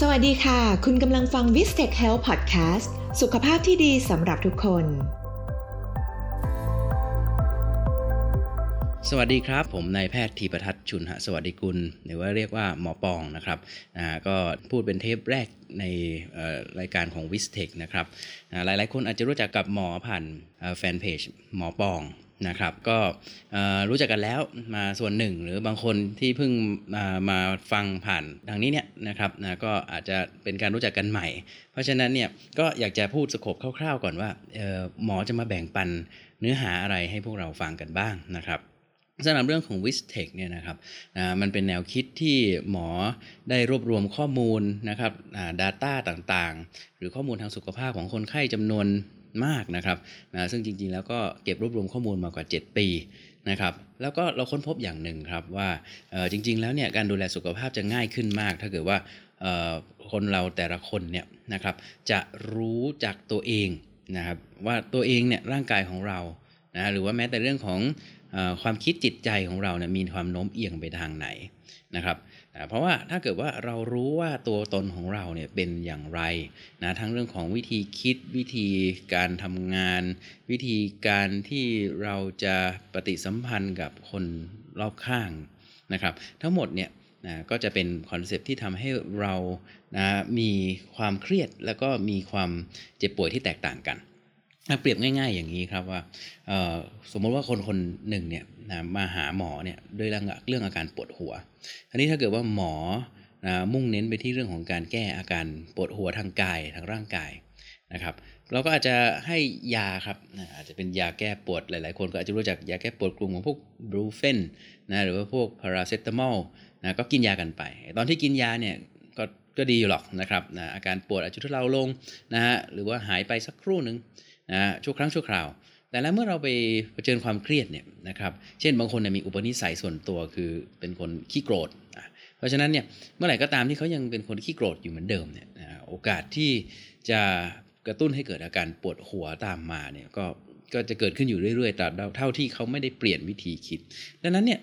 สวัสดีค่ะ คุณกำลังฟัง v i s t e c h Health Podcast สุขภาพที่ดีสำหรับทุกคน สวัสดีครับ ผมนายแพทย์ธีปทัศน์ชุนหะสวัสดิกุล หรือว่าเรียกว่าหมอปองนะครับก็พูดเป็นเทปแรกในรายการของ v i s t e c นะครับอ่าหลายๆ คนอาจจะรู้จักกับหมอผ่านแฟนเพจหมอปอง นะครับก็รู้จักกันแล้วมาส่วนหนึ่ง หรือบางคนที่เพิ่งมามาฟังผ่านทางนี้เนี่ยนะครับนะก็อาจจะเป็นการรู้จักกันใหม่ เพราะฉะนั้นเนี่ยก็อยากจะพูดสโคปคร่าวๆก่อนว่าหมอจะมาแบ่งปันเนื้อหาอะไรให้พวกเราฟังกันบ้างนะครับสำหรับเรื่องของ w i s t e c h เนี่ยนะครับมันเป็นแนวคิดที่หมอได้รวบรวมข้อมูลนะครับอ่า data ต่างๆ หรือข้อมูลทางสุขภาพของคนไข้จำนวน มากนะครับนะซึ่งจริงๆ แล้วก็เก็บรวบรวมข้อมูลมากว่า 7 ปีนะครับแล้วก็เราค้นพบอย่างหนึ่งครับว่าจริง ๆ แล้วเนี่ยการดูแลสุขภาพจะง่ายขึ้นมาก ถ้าเกิดว่าคนเราแต่ละคนเนี่ยนะครับจะรู้จักตัวเองนะครับว่าตัวเองเนี่ยร่างกายของเรา นะหรือว่าแม้แต่เรื่องของอความคิดจิตใจของเราเนี่ยมีความโน้มเอียงไปทางไหนนะครับเพราะว่าถ้าเกิดว่าเรารู้ว่าตัวตนของเราเนี่ยเป็นอย่างไรนะทั้งเรื่องของวิธีคิดวิธีการทำงาน วิธีการที่เราจะปฏิสัมพันธ์กับคนรอบข้างนะครับ ทั้งหมดเนี่ยนะก็จะเป็นคอนเซปที่ทำให้เรานะมีความเครียดแล้วก็มีความเจ็บป่วยที่แตกต่างกัน เปรียบง่าย ๆ อย่างนี้ครับว่าสมมติว่าคนคนหนึ่งเนี่ยนะมาหาหมอเนี่ยด้วยเรื่องเรื่องอาการปวดหัวอันนี้ถ้าเกิดว่าหมอนะมุ่งเน้นไปที่เรื่องของการแก้อาการปวดหัวทางกายทางร่างกายนะครับเราก็อาจจะให้ยาครับนะอาจจะเป็นยาแก้ปวดหลายๆ คนก็อาจจะรู้จักยาแก้ปวดกลุ่มของพวกบรูเฟนนะหรือว่าพวกพาราเซตามอลนะก็กินยากันไป ตอนที่กินยาเนี่ยก็ก็ดีอยู่หรอกนะครับนะอาการปวดอาจจะทุเลาลงนะฮะหรือว่าหายไปสักครู่หนึ่ง นะชั่วครั้งชั่วคราว แต่แล้วเมื่อเราไปเผชิญความเครียดเนี่ยนะครับเช่นบางคนเนี่ยมีอุปนิสัยส่วนตัวคือเป็นคนขี้โกรธอะเพราะฉะนั้นเนี่ยเมื่อไหร่ก็ตามที่เขายังเป็นคนขี้โกรธอยู่เหมือนเดิมเนี่ยนะโอกาสที่จะกระตุ้นให้เกิดอาการปวดหัวตามมาเนี่ยก็ก็จะเกิดขึ้นอยู่เรื่อยๆตราบเท่าที่เขาไม่ได้เปลี่ยนวิธีคิด ดังนั้นเนี่ย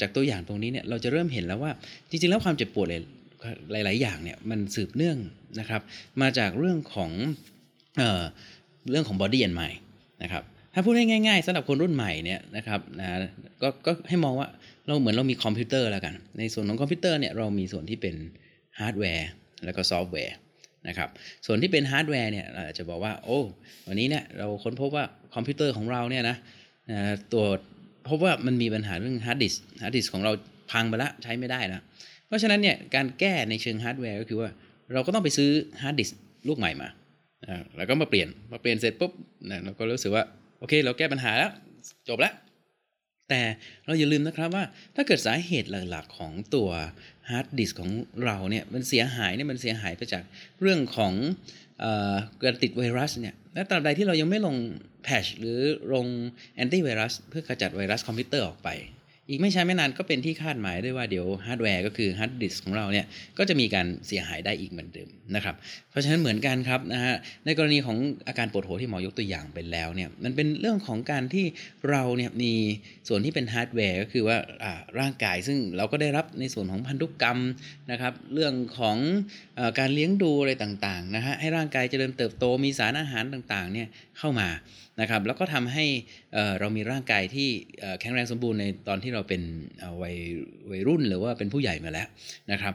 จากตัวอย่างตรงนี้เนี่ยเราจะเริ่มเห็นแล้วว่าจริงๆแล้วความเจ็บปวดหลายๆอย่างเนี่ยมันสืบเนื่องนะครับ มาจากเรื่องของ เรื่องของ body and mind นะครับถ้าพูดให้ง่ายๆสำหรับคนรุ่นใหม่เนี่ยนะครับนะก็ก็ให้มองว่าเราเหมือนเรามีคอมพิวเตอร์แล้วกัน ในส่วนของคอมพิวเตอร์เนี่ยเรามีส่วนที่เป็นฮาร์ดแวร์แล้วก็ซอฟต์แวร์นะครับส่วนที่เป็นฮาร์ดแวร์เนี่ยเราอาจจะบอกว่าโอ้วันนี้เนี่ยเราค้นพบว่าคอมพิวเตอร์ของเราเนี่ยนะนะตัวพบว่ามันมีปัญหาเรื่องฮาร์ดดิสก์ฮาร์ดดิสก์ของเราพังไปแล้วใช้ไม่ได้นะเพราะฉะนั้นเนี่ยการแก้ในเชิงฮาร์ดแวร์ก็คือว่าเราก็ต้องไปซื้อฮาร์ดดิสก์ลูกใหม่มา แล้วก็มาเปลี่ยนพอเปลี่ยนเสร็จปุ๊บนะเราก็รู้สึกว่าโอเค เราแก้ปัญหาแล้วจบแล้ว แต่เราอย่าลืมนะครับว่า ถ้าเกิดสาเหตุหลักๆของตัวฮาร์ดดิสก์ของเราเนี่ยมันเสียหายเนี่ยมันเสียหายไปจากเรื่องของอการติดไวรัสเนี่ยและตราบใดที่เรายังไม่ลง patch หรือลงแอนตี้ไวรัสเพื่อขจัดไวรัสคอมพิวเตอร์ออกไป อีกไม่ใช้ไม่นานก็เป็นที่คาดหมายด้วยว่าเดี๋ยวฮาร์ดแวร์ก็คือฮาร์ดดิสก์ของเราเนี่ยก็จะมีการเสียหายได้อีกเหมือนเดิมนะครับเพราะฉะนั้นเหมือนกันครับนะฮะในกรณีของอาการปวดหัวที่หมอยกตัวอย่างไปแล้วเนี่ยมันเป็นเรื่องของการที่เราเนี่ยมีส่วนที่เป็นฮาร์ดแวร์ก็คือว่าร่างกายซึ่งเราก็ได้รับในส่วนของพันธุกรรมนะครับเรื่องของออการเลี้ยงดูอะไรต่างๆนะฮะให้ร่างกายเจริญเติบโตมีสารอาหารต่างๆเนี่ยเข้ามา นะครับแล้วก็ทำให้เรามีร่างกายที่แข็งแรงสมบูรณ์ในตอนที่เราเป็นวัยวัยรุ่นหรือว่าเป็นผู้ใหญ่มาแล้วนะครับ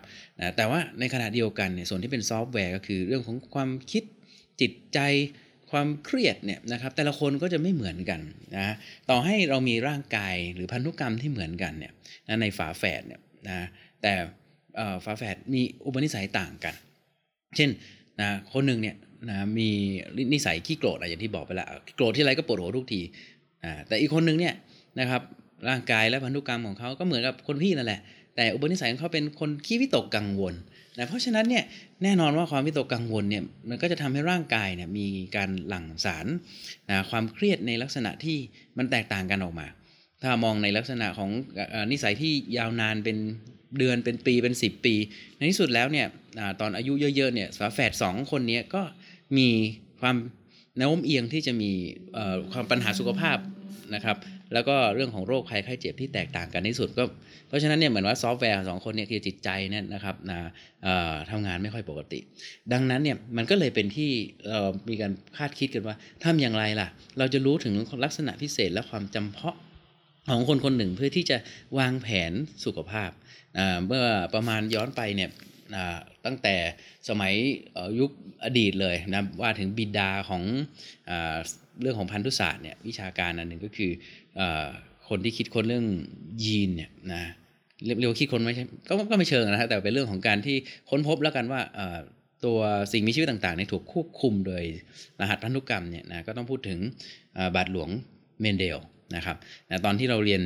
แต่ว่าในขณะเดียวกันเนี่ยส่วนที่เป็นซอฟต์แวร์ก็คือเรื่องของความคิดจิตใจความเครียดเนี่ยนะครับแต่ละคนก็จะไม่เหมือนกันนะต่อให้เรามีร่างกายหรือพันธุกรรมที่เหมือนกันเนี่ยนะในฝาแฝดเนี่ยนะแต่ฝาแฝดมีอุปนิสัยต่างกัน เช่นนะคนหนึ่งเนี่ย นะมีนิสัยขี้โกรธอะไรอย่างที่บอกไปแล้วโกรธที่ไรก็ปวดหัวทุกทีอ่าแต่อีกคนหนึ่งเนี่ยนะครับร่างกายและพันธุกรรมของเขาก็เหมือนกับคนพี่นั่นแหละ แต่อุปนิสัยของเขาเป็นคนขี้วิตกกังวลนะเพราะฉะนั้นเนี่ยแน่นอนว่าความวิตกกังวลเนี่ยมันก็จะทำให้ร่างกายเนี่ยมีการหลั่งสารนะความเครียดในลักษณะที่มันแตกต่างกันออกมา ถ้ามองในลักษณะของนิสัยที่ยาวนานเป็นเดือนเป็นปีเป็น 10 ปี ในที่สุดแล้วเนี่ยอตอนอายุเยอะๆเนี่ยฝาแฝดสองคนนี้ก็ มีความโน้มเอียงที่จะมีความปัญหาสุขภาพนะครับแล้วก็เรื่องของโรคภัยไข้เจ็บที่แตกต่างกันที่สุดก็เพราะฉะนั้นเนี่ยเหมือนว่าซอฟต์แวร์สองคนเนี่ยคือจิตใจเนี่ยนะครับนะทำงานไม่ค่อยปกติ ดังนั้นเนี่ยมันก็เลยเป็นที่มีการคาดคิดกันว่าทำอย่างไรล่ะ เราจะรู้ถึงลักษณะพิเศษและความจำเพาะของคนคนหนึ่งเพื่อที่จะวางแผนสุขภาพเมื่อประมาณย้อนไปเนี่ย ตั้งแต่สมัยยุคอดีตเลยนะว่าถึงบิดาของอเรื่องของพันธุศาสตร์เนี่ยวิชาการอันหนึ่งก็คืออคนที่คิดค้นเรื่องยีนเนี่ยนะเรียกว่าคิดค้นไม่ใช่ก็ก็ไม่เชิงนะฮะแต่เป็นเรื่องของการที่ค้นพบแล้วกันว่าตัวสิ่งมีชีวิตต่างๆเนี่ยถูกควบคุมโดยรหัสพันธุกรรมเนี่ยนะก็ต้องพูดถึงบาทหลวง เมนเดลนะครับนะตอนที่เราเรียน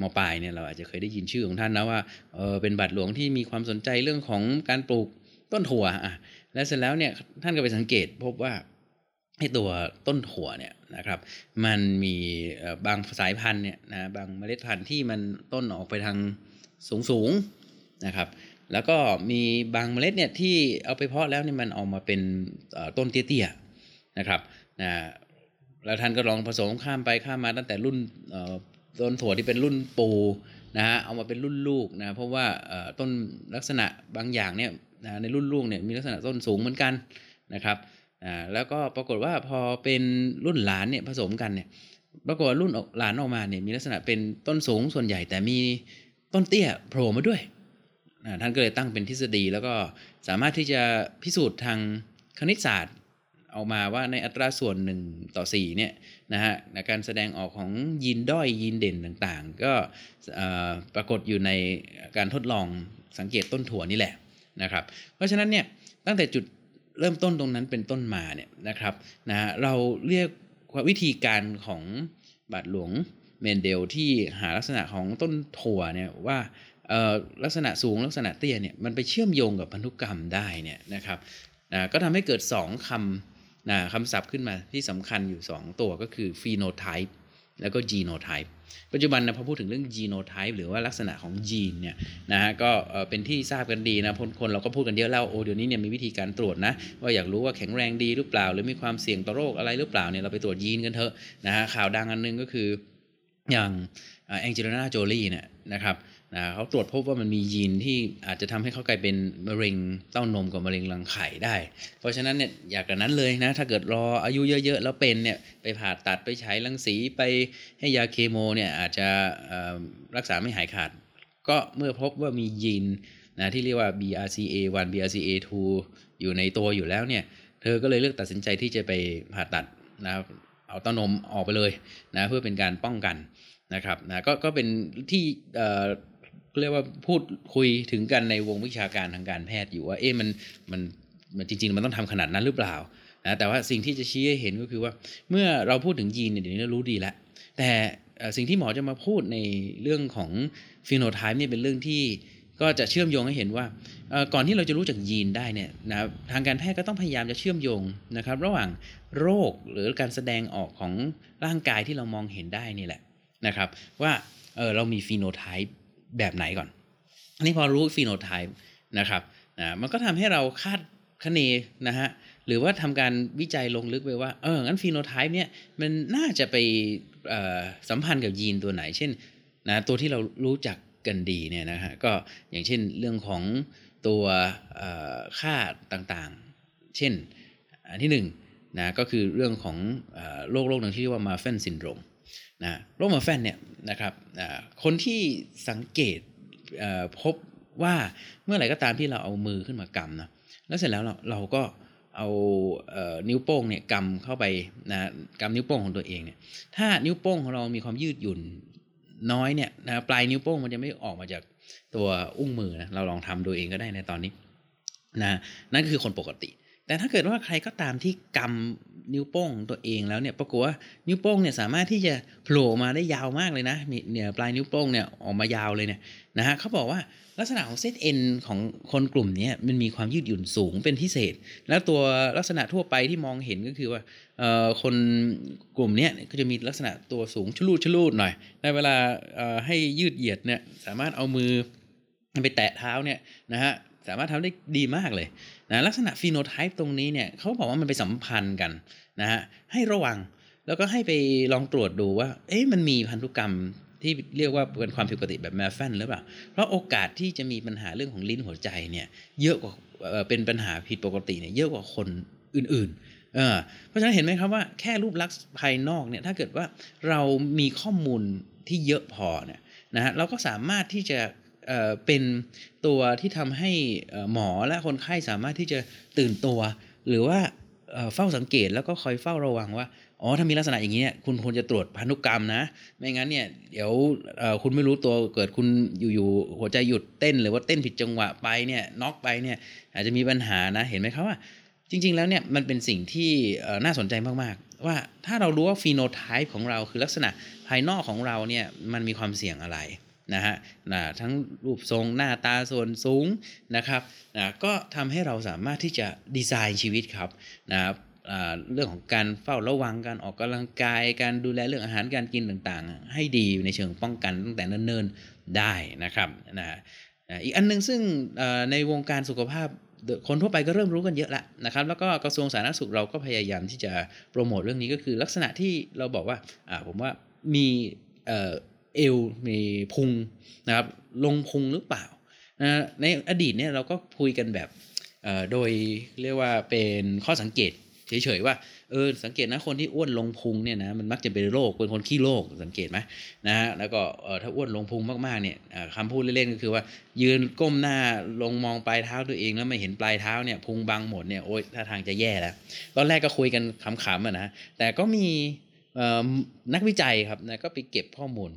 มปลายเนี่ยเราอาจจะเคยได้ยินชื่อของท่านนะว่าเออเป็นบาทหลวงที่มีความสนใจเรื่องของการปลูกต้นถั่วอะและเสร็จแล้วเนี่ยท่านก็ไปสังเกตพบว่าให้ตัวต้นถั่วเนี่ยนะครับ มันมีบางสายพันธุ์เนี่ยนะบางเมล็ดพันธุ์ที่มันต้นออกไปทางสูงๆนะครับ แล้วก็มีบางเมล็ดเนี่ยที่เอาไปเพาะแล้วเนี่ยมันออกมาเป็นต้นเตี้ยๆนะครับนะ แล้วท่านก็ลองผสมข้ามไปข้ามมาตั้งแต่รุ่นต้นถั่วที่เป็นรุ่นปูนะฮะเอามาเป็นรุ่นลูกนะเพราะว่าต้นลักษณะบางอย่างเนี่ยนะในรุ่นลูกเนี่ยมีลักษณะต้นสูงเหมือนกันนะครับอ่าแล้วก็ปรากฏว่าพอเป็นรุ่นหลานเนี่ยผสมกันเนี่ยปรากฏว่ารุ่นหลานออกมาเนี่ยมีลักษณะเป็นต้นสูงส่วนใหญ่แต่มีต้นเตี้ยโผล่มาด้วยอ่าท่านก็เลยตั้งเป็นทฤษฎี แล้วก็สามารถที่จะพิสูจน์ทางคณิตศาสตร์ ออกมาว่าในอัตราส่วน 1 ต่อ 4 เนี่ยนะฮะการแสดงออกของยีนด้อยยีนเด่นต่างๆ ก็ปรากฏอยู่ในการทดลองสังเกตต้นถั่วนี่แหละนะครับ เพราะฉะนั้นเนี่ยตั้งแต่จุดเริ่มต้นตรงนั้นเป็นต้นมาเนี่ยนะครับนะฮะเราเรียกวิธีการของบาทหลวงเมนเดลที่หาลักษณะของต้นถั่วเนี่ยว่าลักษณะสูงลักษณะเตี้ยเนี่ยมันไปเชื่อมโยงกับพันธุกรรมได้เนี่ยนะครับนะก็ทำให้เกิด 2คำ นะคำศัพท์ขึ้นมาที่สำคัญอยู่ 2 ตัวก็คือ phenotype แล้วก็ genotype ปัจจุบันนะพอพูดถึงเรื่อง genotype หรือว่าลักษณะของยีนเนี่ยนะฮะก็เป็นที่ทราบกันดีนะคนเราก็พูดกันเยอะแล้วโอ้เดี๋ยวนี้เนี่ยมีวิธีการตรวจนะว่าอยากรู้ว่าแข็งแรงดีหรือเปล่า หรือมีความเสี่ยงต่อโรคอะไรหรือเปล่าเนี่ยเราไปตรวจยีนกันเถอะนะฮะข่าวดังอันนึงก็คืออย่างแองเจลิน่าโจลีเนี่ยนะครับ นะเขาตรวจพบว่ามันมียีนที่อาจจะทำให้เขากลายเป็นมะเร็งเต้านมกับมะเร็งรังไข่ได้ เพราะฉะนั้นเนี่ยอยากกันนั้นเลยนะ ถ้าเกิดรออายุเยอะๆ แล้วเป็นเนี่ยไปผ่าตัดไปฉายรังสีไปให้ยาเคโมเนี่ยอาจจะรักษาไม่หายขาด ก็เมื่อพบว่ามียีนนะที่เรียกว่า BRCA1 BRCA2 อยู่ในตัวอยู่แล้วเนี่ยเธอก็เลยเลือกตัดสินใจที่จะไปผ่าตัดนะครับเอาเต้านมออกไปเลยนะเพื่อเป็นการป้องกันนะครับนะก็ก็เป็นที่ เรียกว่าพูดคุยถึงกันในวงวิชาการทางการแพทย์อยู่ว่าเอ๊ะมันมันมันจริง ๆ มันต้องทำขนาดนั้นหรือเปล่านะแต่ว่าสิ่งที่จะชี้ให้เห็นก็คือว่า เมื่อเราพูดถึงยีนเนี่ยเดี๋ยวนี้เรารู้ดีแล้ว แต่สิ่งที่หมอจะมาพูดในเรื่องของฟีโนไทป์เนี่ยเป็นเรื่องที่ก็จะเชื่อมโยงให้เห็นว่าก่อนที่เราจะรู้จักยีนได้เนี่ยนะทางการแพทย์ก็ต้องพยายามจะเชื่อมโยงนะครับ ระหว่างโรคหรือการแสดงออกของร่างกายที่เรามองเห็นได้นี่แหละนะครับ ว่าเออเรามีฟีโนไทป์ แบบไหนก่อน อันนี้พอรู้ฟีโนไทป์นะครับนะมันก็ทำให้เราคาดคะเนนะฮะหรือว่าทำการวิจัยลงลึกไปว่าเอองั้นฟีโนไทป์เนี่ยมันน่าจะไปสัมพันธ์กับยีนตัวไหน เช่นนะตัวที่เรารู้จักกันดีเนี่ยนะฮะก็อย่างเช่นเรื่องของตัวค่าต่างๆ เช่นอันที่หนึ่งนะก็คือเรื่องของอโรคโรคหนึ่งที่เรียกว่า Marfan syndrome นะโรค Marfan เนี่ยนะครับคนที่สังเกตพบว่าเมื่อไหร่ก็ตามที่เราเอามือขึ้นมากำนะแล้วเสร็จแล้วเราเราก็เอานิ้วโป้งเนี่ยกำเข้าไปนะกำนิ้วโป้งของตัวเองเนี่ยถ้านิ้วโป้งของเรามีความยืดหยุ่นน้อยเนี่ยนะปลายนิ้วโป้งมันจะไม่ออกมาจากตัวอุ้งมือนะเราลองทำดูเองก็ได้ในตอนนี้นะนั่นคือคนปกติ แต่ถ้าเกิดว่าใครก็ตามที่กำ นิ้วโป้งตัวเองแล้วเนี่ยปรากฏว่านิ้วโป้งเนี่ยสามารถที่จะโผล่มาได้ยาวมากเลยนะมีเนี่ยปลายนิ้วโป้งเนี่ยออกมายาวเลยเนี่ยนะฮะเขาบอกว่าลักษณะของเซตเอ็นของคนกลุ่มนี้มันมีความยืดหยุ่นสูงเป็นพิเศษ แล้วตัวลักษณะทั่วไปที่มองเห็นก็คือว่าคนกลุ่มนี้ก็จะมีลักษณะตัวสูงชลูดชลูดหน่อยในเวลาให้ยืดเหยียดเนี่ยสามารถเอามือไปแตะเท้าเนี่ยนะฮะสามารถทำได้ดีมากเลย นะลักษณะฟีโนไทป์ตรงนี้เนี่ยเขาบอกว่ามันไปสัมพันธ์กันนะฮะให้ระวังแล้วก็ให้ไปลองตรวจดูว่า เอ๊ะมันมีพันธุกรรมที่เรียกว่าเป็นความผิดปกติแบบแมฟแฟนหรือเปล่า เพราะโอกาสที่จะมีปัญหาเรื่องของลิ้นหัวใจเนี่ยเยอะกว่าเป็นปัญหาผิดปกติเนี่ยเยอะกว่าคนอื่นๆเเพราะฉะนั้นเห็นไหมครับว่าแค่รูปลักษณ์ภายนอกเนี่ยถ้าเกิดว่าเรามีข้อมูลที่เยอะพอเนี่ยนะฮะเราก็สามารถที่จะ เป็นตัวที่ทำให้หมอและคนไข้สามารถที่จะตื่นตัว หรือว่าเฝ้าสังเกตแล้วก็คอยเฝ้าระวังว่าอ๋อถ้ามีลักษณะอย่างนี้เนี่ยคุณควรจะตรวจพันธุกรรมนะ ไม่งั้นเนี่ยเดี๋ยวคุณไม่รู้ตัวเกิดคุณอยู่ๆหัวใจหยุดเต้น หรือว่าเต้นผิดจังหวะไปเนี่ยน็อกไปเนี่ยอาจจะมีปัญหานะเห็นไหมครับว่า จริง ๆ แล้วเนี่ยมันเป็นสิ่งที่น่าสนใจมากๆ ว่าถ้าเรารู้ว่าฟีโนไทป์ของเราคือลักษณะภายนอกของเราเนี่ยมันมีความเสี่ยงอะไร นะฮะนะทั้งรูปทรงหน้าตาส่วนสูงนะครับนะก็ทำให้เราสามารถที่จะดีไซน์ชีวิตครับนะครับเรื่องของการเฝ้าระวังการออกกำลังกาย การดูแลเรื่องอาหารการกินต่างๆ ให้ดีในเชิงป้องกันตั้งแต่เนิ่นๆได้นะครับนะอีกอันหนึงซึ่งในวงการสุขภาพคนทั่วไปก็เริ่มรู้กันเยอะล้วนะครับแล้วก็กระทรวงสาธารณสุขเราก็พยายามที่จะโปรโมทเรื่องนี้ก็คือลักษณะที่เราบอกว่าผมว่ามี เอวมีพุงนะครับลงพุงหรือเปล่านะในอดีตเนี่ยเราก็คุยกันแบบโดยเรียกว่าเป็นข้อสังเกตเฉยๆว่าเออสังเกตนะคนที่อ้วนลงพุงเนี่ยนะมันมักจะเป็นโรคเป็นคนขี้โรคสังเกตไหมนะฮะแล้วก็เออถ้าอ้วนลงพุงมากๆเนี่ยอ่าคำพูดเล่นๆก็คือว่า ยืนก้มหน้าลงมองปลายเท้าตัวเองแล้วไม่เห็นปลายเท้าเนี่ยพุงบังหมดเนี่ยโอ๊ยท่าทางจะแย่แล้วตอนแรกก็คุยกันขำๆอะนะแต่ก็มีนักวิจัยครับนะก็ไปเก็บข้อมูล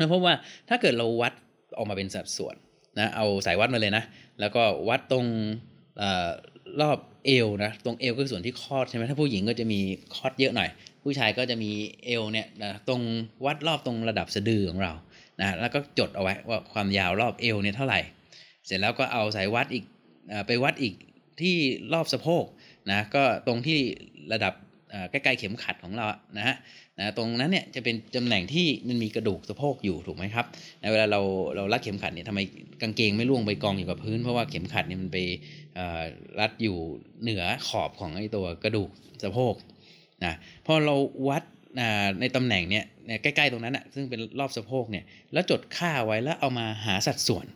นะเพราะว่าถ้าเกิดเราวัดออกมาเป็นสัดส่วนนะเอาสายวัดมาเลยนะ แล้วก็วัดตรงอรอบเอวนะตรงเอวก็คือส่วนที่คลอดใช่ไหมถ้าผู้หญิงก็จะมีคลอดเยอะหน่อย ผู้ชายก็จะมีเอวเนี่ยนะตรงวัดรอบตรงระดับสะดือของเรานะแล้วก็จดเอาไว้ว่าความยาวรอบเอวเนี่ยเท่าไหร่ เสร็จแล้วก็เอาสายวัดอีกไปวัดอีกที่รอบสะโพกนะก็ตรงที่ระดับ ใกล้ๆเข็มขัดของเรานะฮะนะตรงนั้นเนี่ยจะเป็นตำแหน่งที่มันมีกระดูกสะโพกอยู่ถูกไหมครับในเวลาเราเรารัดเข็มขัดเนี่ยทำไมกางเกงไม่ล่วงไปกองอยู่กับพื้น เพราะว่าเข็มขัดเนี่ยมันไปรัดอยู่เหนือขอบของไอ้ตัวกระดูกสะโพกนะพอเราวัดในตำแหน่งเนี่ยใกล้ๆตรงนั้นอะซึ่งเป็นรอบสะโพกเนี่ยแล้วจดค่าไว้แล้วเอามาหาสัดส่วน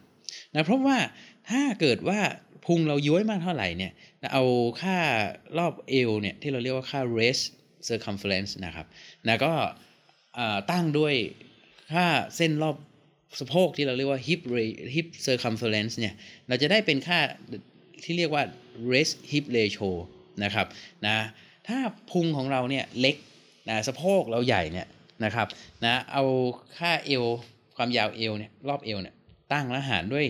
นะเพราะว่าถ้าเกิดว่าพุงเราย้วยมากเท่าไหร่เนี่ย เอาค่ารอบเอวเนี่ยที่เราเรียกว่าค่า raise circumference นะครับนะก็ตั้งด้วยค่าเส้นรอบสะโพกที่เราเรียกว่า hip hip circumference เนี่ยเราจะได้เป็นค่าที่เรียกว่า raise hip ratio นะครับนะถ้าพุงของเราเนี่ยเล็กนะสะโพกเราใหญ่เนี่ยนะครับนะเอาค่าเอวความยาวเอวเนี่ยรอบเอวเนี่ยตั้งแล้วหารด้วย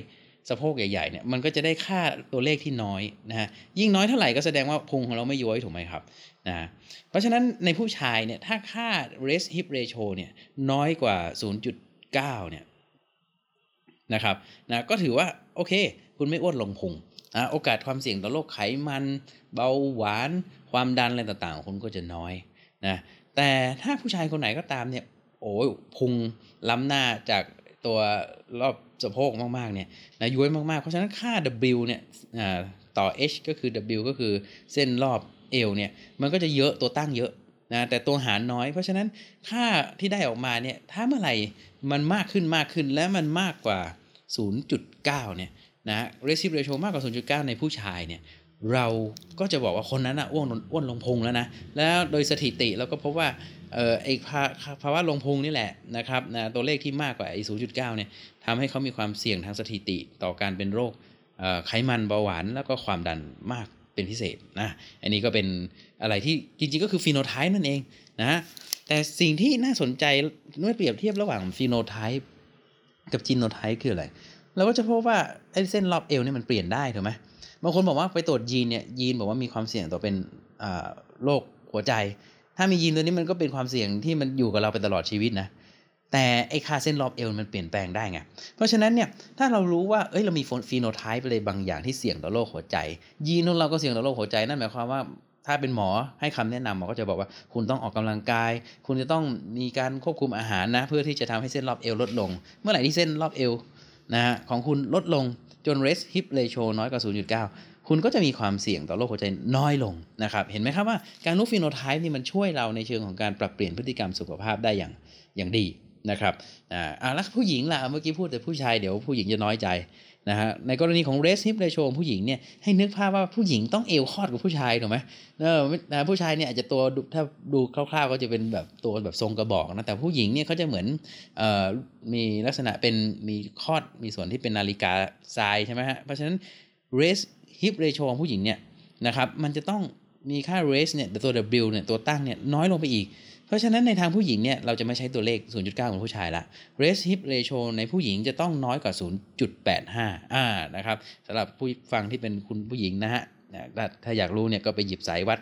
สะโพกใหญ่ๆเนี่ยมันก็จะได้ค่าตัวเลขที่น้อยนะฮะยิ่งน้อยเท่าไหร่ก็แสดงว่าพุงของเราไม่ย้อยถูกไหมครับนะเพราะฉะนั้นในผู้ชายเนี่ยถ้าค่า raise hip ratio เนี่ยน้อยกว่า 0.9เนี่ยนะครับนะก็ถือว่าโอเค คุณไม่อ้วนลงพุงนะโอกาสความเสี่ยงต่อโรคไขมัน เบาหวาน ความดันอะไรต่างๆของคุณก็จะน้อยนะแต่ถ้าผู้ชายคนไหนก็ตามเนี่ยโอ้ยพุงล้ำหน้าจากตัวรอบ สะโพกมากๆเนี่ยนะย้วยมากๆ เพราะฉะนั้นค่า W เนี่ยอ่าต่อ H ก็คือ W ก็คือเส้นรอบเอวเนี่ยมันก็จะเยอะตัวตั้งเยอะนะแต่ตัวหารน้อย เพราะฉะนั้นค่าที่ได้ออกมาเนี่ยถ้าเมื่อไหร่มันมากขึ้นมากขึ้นและมันมากกว่า 0.9 เนี่ยนะ recipe ratio มากกว่า 0.9 ในผู้ชายเนี่ยเราก็จะบอกว่าคนนั้นอะอ้วนอ้วนลงพุงแล้วนะ แล้วโดยสถิติเราก็พบว่า เอ่อไอภาภาวะลงพุงนี่แหละนะครับนะตัวเลขที่มากกว่าไอ้0.9เนี่ยทำให้เขามีความเสี่ยงทางสถิติต่อการเป็นโรคไขมันเบาหวานแล้วก็ความดันมากเป็นพิเศษนะอันนี้ก็เป็นอะไรที่จริงๆก็คือฟีโนไทป์นั่นเองนะแต่สิ่งที่น่าสนใจเมื่อเปรียบเทียบระหว่างฟีโนไทป์กับจีโนไทป์คืออะไรเราก็จะพบว่าไอ้เส้นรอบเอวเนี่ยมันเปลี่ยนได้ถูกไหมบางคนบอกว่าไปตรวจยีนเนี่ยยีนบอกว่ามีความเสี่ยงต่อเป็นโรคหัวใจ ถ้ามียีนตัวนี้มันก็เป็นความเสี่ยงที่มันอยู่กับเราไปตลอดชีวิตนะแต่ไอ้ค่าเส้นรอบเอวมันเปลี่ยนแปลงได้ไง เพราะฉะนั้นเนี่ยถ้าเรารู้ว่า เอ้ยเรามีฟีโนไทป์อะไรบางอย่างที่เสี่ยงต่อโรคหัวใจ ยีนของเราก็เสี่ยงต่อโรคหัวใจ นั่นหมายความว่า ถ้าเป็นหมอให้คำแนะนำหมอก็จะบอกว่า คุณต้องออกกำลังกาย คุณจะต้องมีการควบคุมอาหารนะ เพื่อที่จะทำให้เส้นรอบเอวลดลง เมื่อไหร่ที่เส้นรอบเอวนะฮะของคุณลดลงจน rest hip ratio น้อยกว่า0.9 คุณก็จะมีความเสี่ยงต่อโรคหัวใจน้อยลงนะครับเห็นไหมครับว่าการรู้ฟีโนไทป์นี่มันช่วยเราในเชิงของการปรับเปลี่ยนพฤติกรรมสุขภาพได้อย่างอย่างดีนะครับอ่าแล้วผู้หญิงล่ะเมื่อกี้พูดแต่ผู้ชายเดี๋ยวผู้หญิงจะน้อยใจนะฮะในกรณีของ rest hip ratio ของผู้หญิงเนี่ยให้นึกภาพว่าผู้หญิงต้องเอวคอดกับผู้ชายถูกไหมเออะผู้ชายเนี่ยอาจจะตัวถ้าดูคร่าวๆก็จะเป็นแบบตัวแบบทรงกระบอกนะแต่ผู้หญิงเนี่ยเขาจะเหมือนเอ่อมีลักษณะเป็นมีคอดมีส่วนที่เป็นนาฬิกาทรายใช่ไหมฮะเพราะฉะนั้นเรส raise hip ratio ของผู้หญิงเนี่ยนะครับมันจะต้องมีค่า raise เนี่ยตัว W เนี่ยตัวตั้งเนี่ยน้อยลงไปอีก เพราะฉะนั้นในทางผู้หญิงเนี่ยเราจะไม่ใช้ตัวเลข 0.9เหมือนผู้ชายละ raise hip ratio ในผู้หญิงจะต้องน้อยกว่า 0.85 อ่านะครับสำหรับผู้ฟังที่เป็นคุณผู้หญิงนะฮะถ้าถ้าอยากรู้เนี่ยก็ไปหยิบสายวัด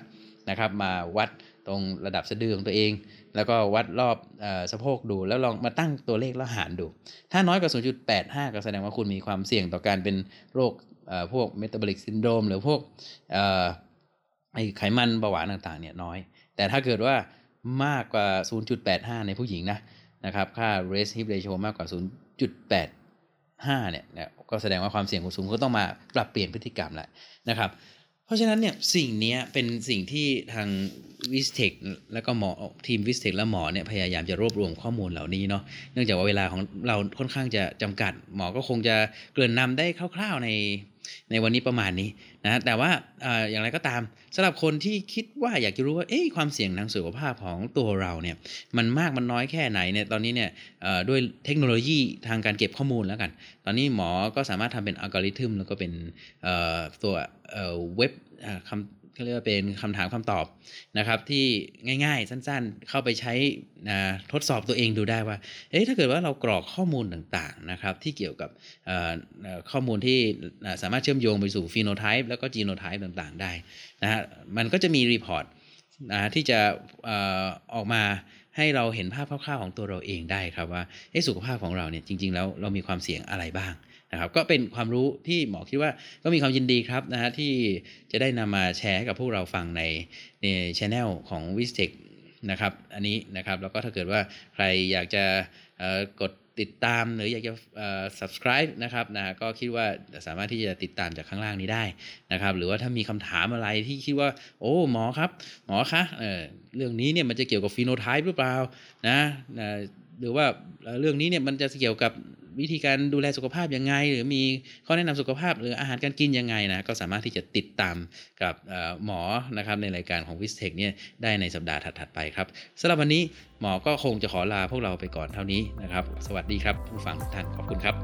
นะครับมาวัดตรงระดับสะดือของตัวเอง แล้วก็วัดรอบอสะโพกดู แล้วลองมาตั้งตัวเลขแล้วหารดู ถ้าน้อยกว่า 0.85 ก็แสดงว่าคุณมีความเสี่ยงต่อการเป็นโรคพวก metabolic syndrome หรือพวกไอไขมันเบาหวานต่างๆเนี่ยน้อย แต่ถ้าเกิดว่ามากกว่า 0.85 ในผู้หญิงนะนะครับค่า waist hip ratio มากกว่า 0.85 เนี่ยก็แสดงว่าความเสี่ยงคุณสูงก็ต้องมาปรับเปลี่ยนพฤติกรรมแหละนะครับ เพราะฉะนั้นเนี่ยสิ่งนี้เป็นสิ่งที่ทาง Vistech แล้วก็หมอทีม Vistech และหมอเนี่ยพยายามจะรวบรวมข้อมูลเหล่านี้เนาะเนื่องจากว่าเวลาของเราค่อนข้างจะจำกัด หมอก็คงจะเกริ่นนำได้คร่าว ๆ ใน ในวันนี้ประมาณนี้นะแต่ว่าออย่างไรก็ตามสำหรับคนที่คิดว่าอยากจะรู้ว่าเอ๊ะความเสี่ยงทางสุขภาพของตัวเราเนี่ยมันมากมันน้อยแค่ไหนเนี่ยตอนนี้เนี่ยด้วยเทคโนโลยีทางการเก็บข้อมูลแล้วกัน ตอนนี้หมอก็สามารถทำเป็นอัลกอริทึมแล้วก็เป็นตัวเว็บคำ เขาเรียกว่าเป็นคำถามคำตอบนะครับ ที่ง่ายๆ สั้นๆ เข้าไปใช้ทดสอบตัวเองดูได้ว่า เอ๊ะถ้าเกิดว่าเรากรอกข้อมูลต่างๆนะครับที่เกี่ยวกับข้อมูลที่สามารถเชื่อมโยงไปสู่ phenotype แล้วก็จีโนไทป์ต่างๆ ได้นะฮะมันก็จะมี report นะที่จะออกมาให้เราเห็นภาพคร่าวๆของตัวเราเองได้ครับว่าสุขภาพของเราเนี่ยจริงๆแล้วเรามีความเสี่ยงอะไรบ้าง นะครับก็เป็นความรู้ที่หมอคิดว่าก็มีความยินดีครับนะฮะที่จะได้นำมาแชร์ให้กับพวกเราฟังในในช anel ของ w i s t e c h นะครับอันนี้นะครับแล้วก็ถ้าเกิดว่าใครอยากจะกดติดตามหรืออยากจะ subscribe นะครับนะก็คิดว่าสามารถที่จะติดตามจากข้างล่างนี้ได้นะครับหรือว่าถ้ามีคำถามอะไรที่คิดว่า โอ้หมอครับ หมอคะเอเรื่องนี้เนี่ยมันจะเกี่ยวกับฟีโนไทป์หรือเปล่านะนะหรือว่าเรื่องนี้เนี่ยมันจะเกี่ยวกับ วิธีการดูแลสุขภาพยังไง หรือมีข้อแนะนำสุขภาพหรืออาหารการกินยังไงนะก็สามารถที่จะติดตามกับหมอนะครับในรายการของ Vistech เนี่ยได้ในสัปดาห์ถัดๆไปครับสำหรับวันนี้หมอก็คงจะขอลาพวกเราไปก่อนเท่านี้นะครับ สวัสดีครับผู้ฟังทุกท่านขอบคุณครับ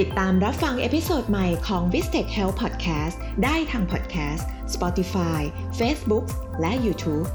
ติดตามรับฟัง episode ใหม่ของ v i s t e c h Health Podcast ได้ทาง Podcast Spotify Facebook และ YouTube